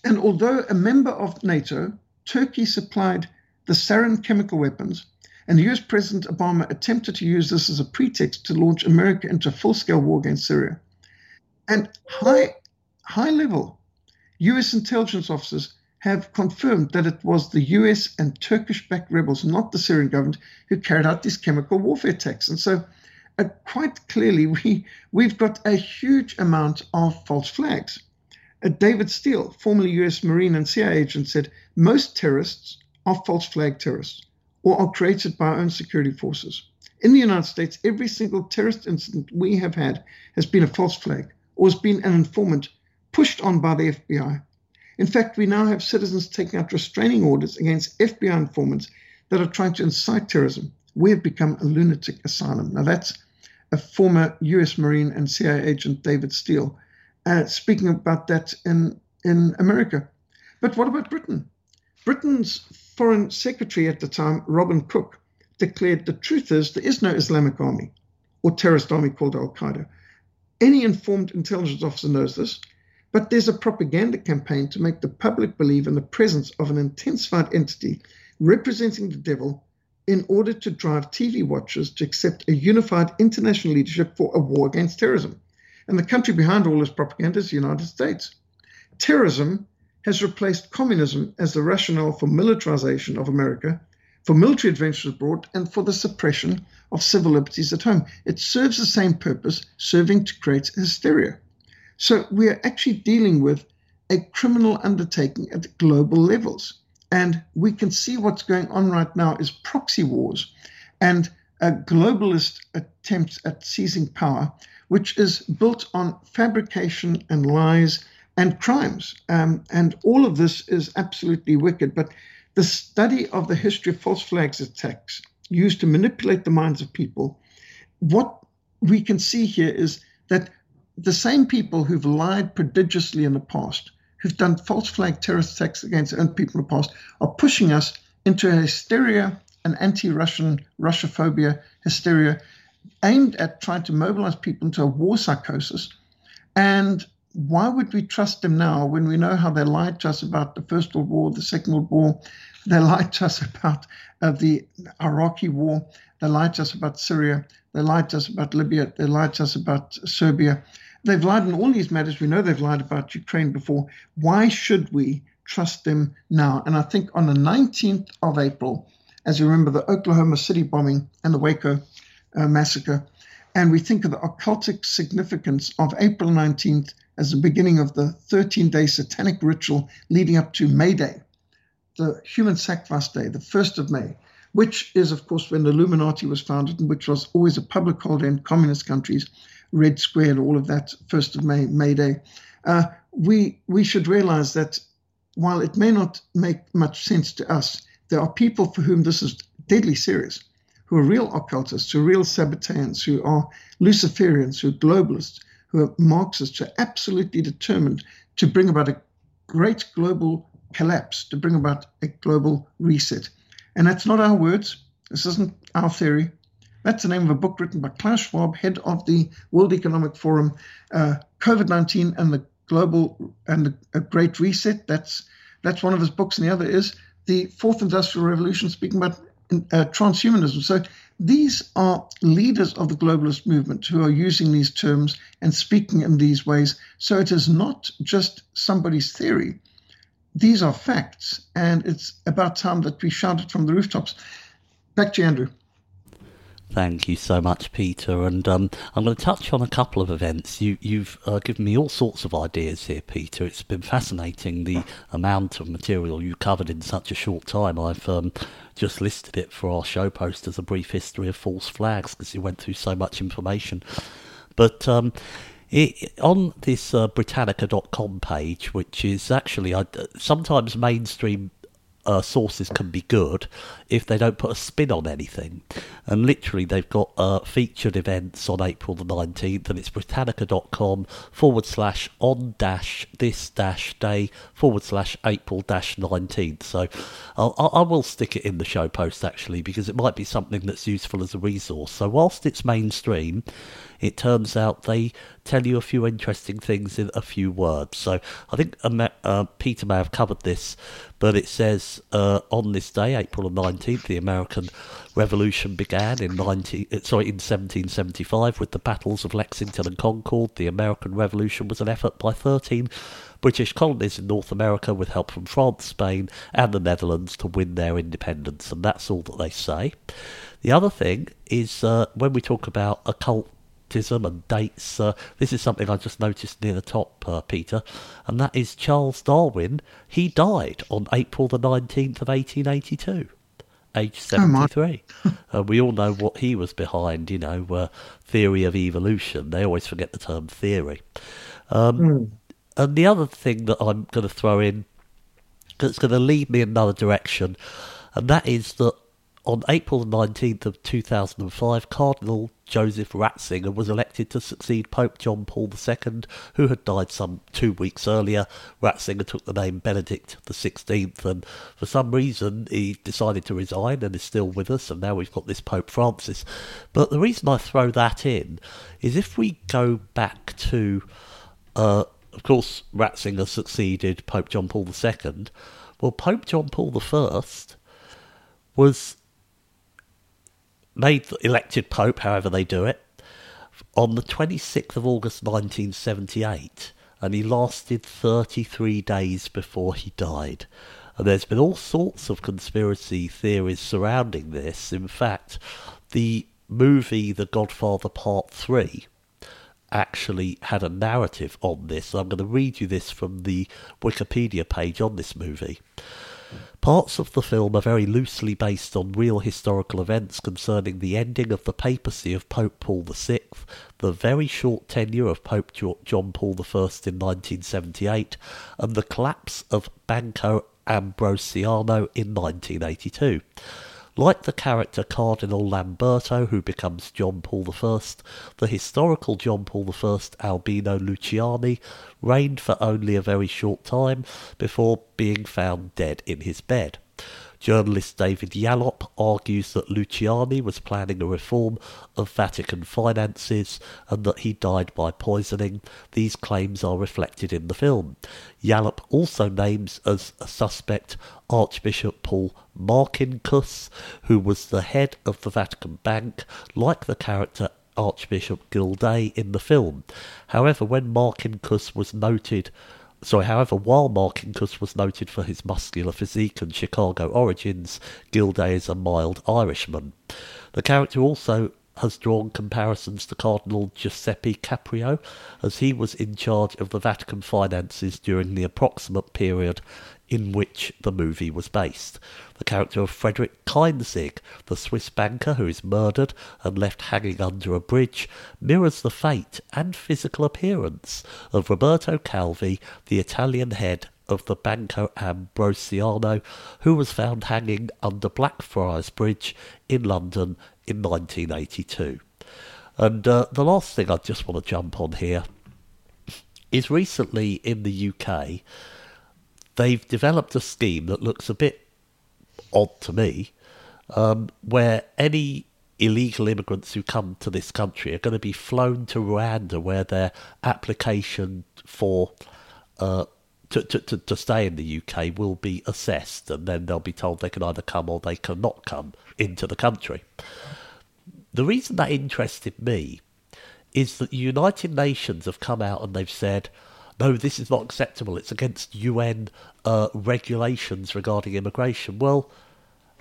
And although a member of NATO, Turkey supplied the sarin chemical weapons, and US President Obama attempted to use this as a pretext to launch America into a full scale war against Syria. And high, high level US intelligence officers have confirmed that it was the US and Turkish backed rebels, not the Syrian government, who carried out these chemical warfare attacks. And so, uh, quite clearly, we, we've got a huge amount of false flags. Uh, David Steele, formerly US Marine and CIA agent, said most terrorists are false flag terrorists or are created by our own security forces. In the United States, every single terrorist incident we have had has been a false flag or has been an informant pushed on by the FBI. In fact, we now have citizens taking out restraining orders against FBI informants that are trying to incite terrorism. We have become a lunatic asylum. Now, that's a former US Marine and CIA agent, David Steele, uh, speaking about that in, in America. But what about Britain? Britain's Foreign Secretary at the time, Robin Cook, declared the truth is there is no Islamic army or terrorist army called Al Qaeda. Any informed intelligence officer knows this, but there's a propaganda campaign to make the public believe in the presence of an intensified entity representing the devil in order to drive TV watchers to accept a unified international leadership for a war against terrorism. And the country behind all this propaganda is the United States. Terrorism has replaced communism as the rationale for militarization of America, for military adventures abroad, and for the suppression of civil liberties at home. It serves the same purpose, serving to create hysteria. So we are actually dealing with a criminal undertaking at global levels. And we can see what's going on right now is proxy wars and a globalist attempts at seizing power, which is built on fabrication and lies and crimes. Um, and all of this is absolutely wicked. But the study of the history of false flags attacks used to manipulate the minds of people, what we can see here is that the same people who've lied prodigiously in the past, who've done false flag terrorist attacks against own people in the past, are pushing us into a hysteria, an anti Russian, Russophobia hysteria aimed at trying to mobilize people into a war psychosis. And why would we trust them now when we know how they lied to us about the First World War, the Second World War? They lied to us about uh, the Iraqi war. They lied to us about Syria. They lied to us about Libya. They lied to us about Serbia. They've lied in all these matters. We know they've lied about Ukraine before. Why should we trust them now? And I think on the 19th of April, as you remember, the Oklahoma City bombing and the Waco uh, massacre, and we think of the occultic significance of April 19th as the beginning of the 13 day satanic ritual leading up to May Day, the human sacrifice day, the 1st of May, which is, of course, when the Illuminati was founded and which was always a public holiday in communist countries, Red Square and all of that, 1st of May, May Day. Uh, we, we should realize that while it may not make much sense to us, there are people for whom this is deadly serious, who are real occultists, who are real Sabbateans, who are Luciferians, who are globalists, who are Marxists, who are absolutely determined to bring about a great global collapse, to bring about a global reset. And that's not our words. This isn't our theory. That's the name of a book written by Klaus Schwab, head of the World Economic Forum, uh, COVID 19 and the Global and the Great Reset. That's, that's one of his books. And the other is The Fourth Industrial Revolution, speaking about uh, transhumanism. So these are leaders of the globalist movement who are using these terms and speaking in these ways. So it is not just somebody's theory. These are facts, and it's about time that we shout it from the rooftops. Back to you, Andrew. Thank you so much, Peter. And um, I'm going to touch on a couple of events. You, have uh, given me all sorts of ideas here, Peter. It's been fascinating the amount of material you covered in such a short time. I've um, just listed it for our show post as a brief history of false flags because you went through so much information. But um, it, on this uh, Britannica.com page, which is actually uh, sometimes mainstream uh, sources can be good if they don't put a spin on anything. And literally, they've got uh, featured events on April the 19th, and it's Britannica.com forward slash on dash this dash day forward slash April dash 19th. So I'll, I will stick it in the show post actually, because it might be something that's useful as a resource. So, whilst it's mainstream, it turns out they tell you a few interesting things in a few words. So I think uh, Peter may have covered this, but it says uh, on this day, April 19th, the American Revolution began in 19, uh, sorry, in 1775 with the battles of Lexington and Concord. The American Revolution was an effort by 13 British colonies in North America with help from France, Spain, and the Netherlands to win their independence, and that's all that they say. The other thing is uh, when we talk about occult and dates. Uh, this is something I just noticed near the top, uh, Peter, and that is Charles Darwin. He died on April the 19th of 1882 age 73. Oh we all know what he was behind, you know, uh, theory of evolution. They always forget the term theory. Um, mm. And the other thing that I'm going to throw in that's going to lead me in another direction, and that is that on April 19th of 2005, Cardinal Joseph Ratzinger was elected to succeed Pope John Paul II, who had died some two weeks earlier. Ratzinger took the name Benedict XVI, and for some reason he decided to resign and is still with us, and now we've got this Pope Francis. But the reason I throw that in is if we go back to, uh, of course, Ratzinger succeeded Pope John Paul II. Well, Pope John Paul I was made elected Pope, however they do it, on the 26th of August 1978, and he lasted 33 days before he died. And there's been all sorts of conspiracy theories surrounding this. In fact, the movie The Godfather Part 3 actually had a narrative on this. I'm going to read you this from the Wikipedia page on this movie. Parts of the film are very loosely based on real historical events concerning the ending of the papacy of Pope Paul VI, the very short tenure of Pope John Paul I in 1978, and the collapse of Banco Ambrosiano in 1982. Like the character Cardinal Lamberto, who becomes John Paul I, the historical John Paul I, Albino Luciani, reigned for only a very short time before being found dead in his bed. Journalist David Yallop argues that Luciani was planning a reform of Vatican finances and that he died by poisoning. These claims are reflected in the film. Yallop also names as a suspect Archbishop Paul Marcinkus, who was the head of the Vatican Bank, like the character Archbishop Gilday in the film. However, when Marcinkus was noted Sorry, however, while Marcinkus was noted for his muscular physique and Chicago origins, Gilday is a mild Irishman. The character also has drawn comparisons to Cardinal Giuseppe Caprio, as he was in charge of the Vatican finances during the approximate period in which the movie was based. The character of Frederick Keinszig, the Swiss banker who is murdered and left hanging under a bridge, mirrors the fate and physical appearance of Roberto Calvi, the Italian head of the Banco Ambrosiano, who was found hanging under Blackfriars Bridge in London in 1982. And uh, the last thing I just want to jump on here is recently in the UK, they've developed a scheme that looks a bit odd to me, um, where any illegal immigrants who come to this country are going to be flown to Rwanda, where their application for uh, to, to, to, stay in the UK will be assessed, and then they'll be told they can either come or they cannot come into the country. The reason that interested me is that the United Nations have come out and they've said, no, this is not acceptable. It's against UN uh, regulations regarding immigration. Well,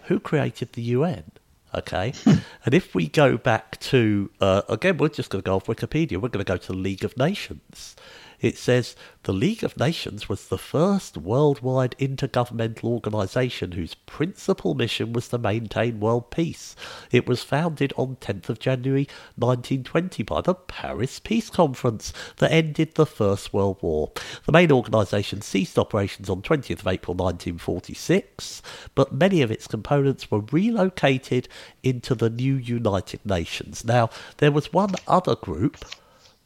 who created the UN? Okay. and if we go back to, uh, again, we're just going to go off Wikipedia, we're going to go to the League of Nations. It says the League of Nations was the first worldwide intergovernmental organization whose principal mission was to maintain world peace. It was founded on 10th of January 1920 by the Paris Peace Conference that ended the First World War. The main organization ceased operations on 20th of April 1946, but many of its components were relocated into the new United Nations. Now, there was one other group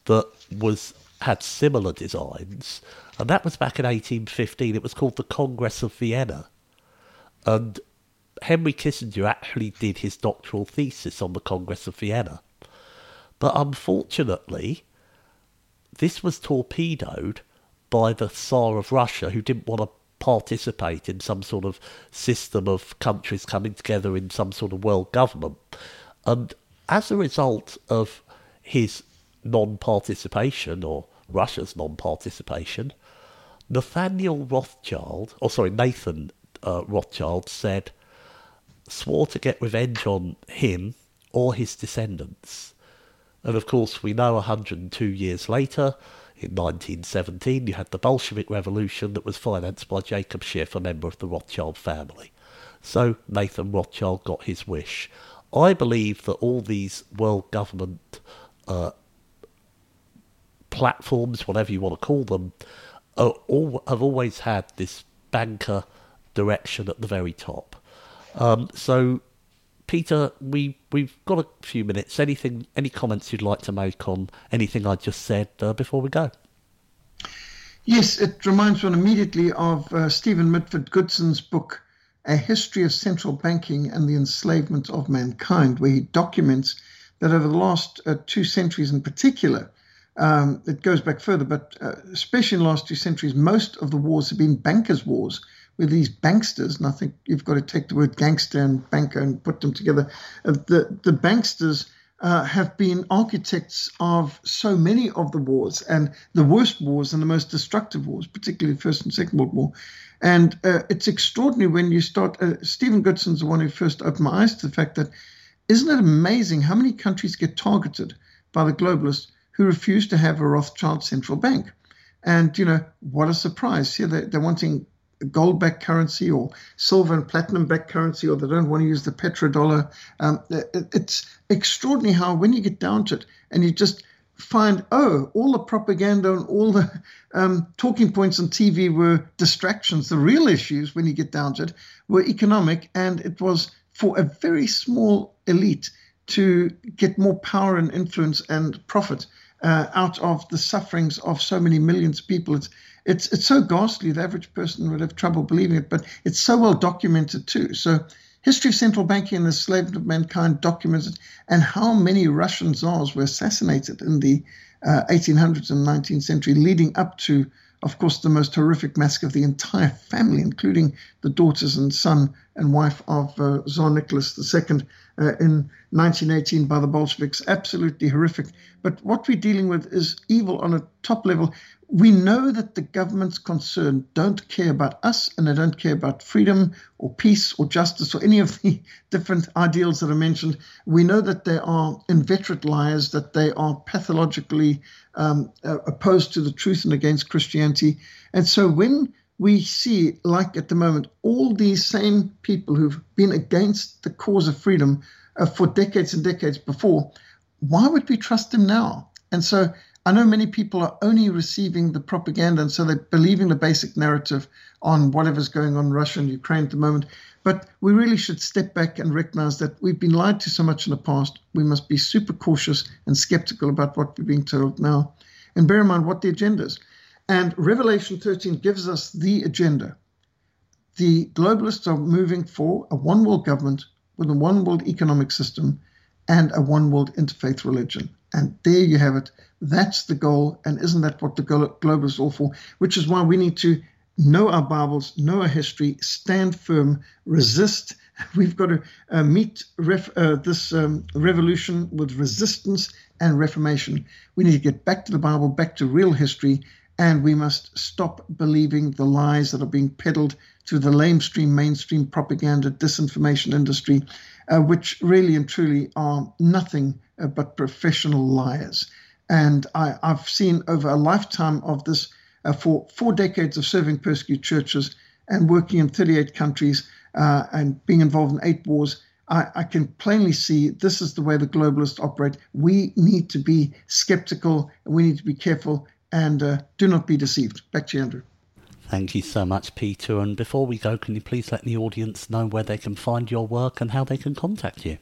that was had similar designs, and that was back in 1815. It was called the Congress of Vienna. And Henry Kissinger actually did his doctoral thesis on the Congress of Vienna. But unfortunately, this was torpedoed by the Tsar of Russia, who didn't want to participate in some sort of system of countries coming together in some sort of world government. And as a result of his non participation or Russia's non participation, Nathaniel Rothschild, or sorry, Nathan uh, Rothschild said, swore to get revenge on him or his descendants. And of course, we know 102 years later, in 1917, you had the Bolshevik Revolution that was financed by Jacob Schiff, a member of the Rothschild family. So Nathan Rothschild got his wish. I believe that all these world government uh, platforms, whatever you want to call them, all, have always had this banker direction at the very top. Um, so, Peter, we we've got a few minutes. Anything, any comments you'd like to make on anything I just said uh, before we go? Yes, it reminds one immediately of uh, Stephen Mitford Goodson's book, A History of Central Banking and the Enslavement of Mankind, where he documents that over the last uh, two centuries in particular, um, it goes back further, but uh, especially in the last two centuries, most of the wars have been bankers' wars with these banksters. And I think you've got to take the word gangster and banker and put them together. Uh, the, the banksters uh, have been architects of so many of the wars and the worst wars and the most destructive wars, particularly the First and Second World War. And uh, it's extraordinary when you start. Uh, Stephen Goodson's the one who first opened my eyes to the fact that isn't it amazing how many countries get targeted by the globalists who refuse to have a Rothschild central bank. And, you know, what a surprise. Here they're, they're wanting gold backed currency or silver and platinum backed currency, or they don't want to use the petrodollar. Um, it's extraordinary how, when you get down to it and you just find, oh, all the propaganda and all the um, talking points on TV were distractions. The real issues, when you get down to it, were economic, and it was for a very small elite to get more power and influence and profit uh, out of the sufferings of so many millions of people. It's, it's, it's so ghastly, the average person would have trouble believing it, but it's so well documented too. So, History of Central Banking and the Enslavement of Mankind documented, and how many Russian czars were assassinated in the uh, 1800s and 19th century, leading up to, of course, the most horrific massacre of the entire family, including the daughters and son and wife of uh, Tsar Nicholas II uh, in 1918 by the Bolsheviks. Absolutely horrific. But what we're dealing with is evil on a top level. We know that the governments concerned don't care about us and they don't care about freedom or peace or justice or any of the different ideals that are mentioned. We know that they are inveterate liars, that they are pathologically um, uh, opposed to the truth and against Christianity. And so when we see, like at the moment, all these same people who've been against the cause of freedom uh, for decades and decades before, why would we trust them now? And so I know many people are only receiving the propaganda, and so they're believing the basic narrative on whatever's going on in Russia and Ukraine at the moment. But we really should step back and recognize that we've been lied to so much in the past. We must be super cautious and skeptical about what we're being told now. And bear in mind what the agenda is. And Revelation 13 gives us the agenda. The globalists are moving for a one world government with a one world economic system and a one world interfaith religion. And there you have it. That's the goal. And isn't that what the globalists are all for? Which is why we need to know our Bibles, know our history, stand firm, resist. We've got to uh, meet ref, uh, this um, revolution with resistance and reformation. We need to get back to the Bible, back to real history, and we must stop believing the lies that are being peddled to the lamestream, mainstream propaganda, disinformation industry, uh, which really and truly are nothing uh, but professional liars. And I, have seen over a lifetime of this, uh, for four decades of serving persecuted churches and working in 38 countries uh, and being involved in eight wars, I, I, can plainly see this is the way the globalists operate. We need to be skeptical we need to be careful and uh, do not be deceived. Back to you, Andrew. Thank you so much, Peter. And before we go, can you please let the audience know where they can find your work and how they can contact you?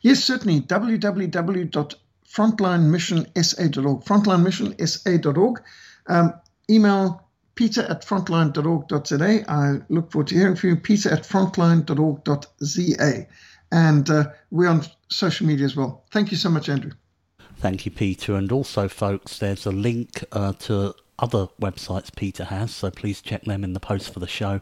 Yes, certainly. www.frontlinemissionsa.org. Frontlinemissionsa.org. Um, email peter at frontline.org.za. I look forward to hearing from you. Peter at frontline.org.za. And uh, we're on social media as well. Thank you so much, Andrew. Thank you, Peter. And also, folks, there's a link uh, to other websites Peter has, so please check them in the post for the show.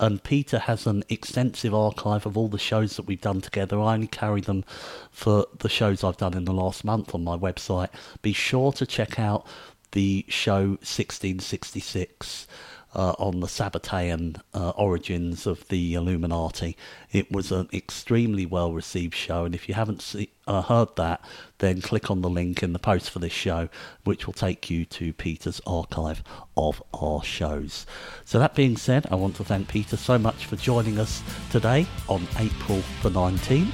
And Peter has an extensive archive of all the shows that we've done together. I only carry them for the shows I've done in the last month on my website. Be sure to check out the show 1666 uh, on the Sabbatean uh, origins of the Illuminati. It was an extremely well received show, and if you haven't see, uh, heard that, then click on the link in the post for this show, which will take you to Peter's archive of our shows. So, that being said, I want to thank Peter so much for joining us today on April the 19th.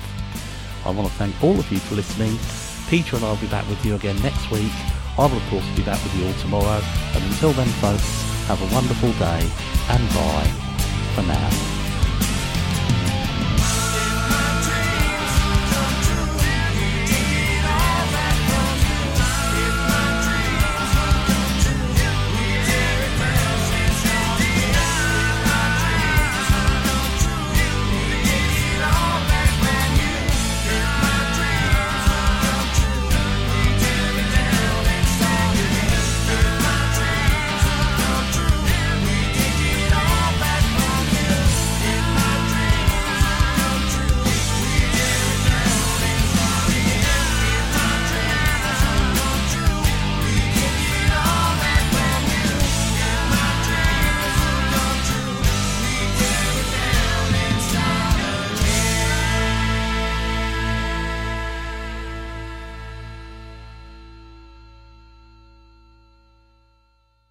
I want to thank all of you for listening. Peter and I will be back with you again next week. I will, of course, be back with you all tomorrow. And until then, folks, have a wonderful day and bye for now.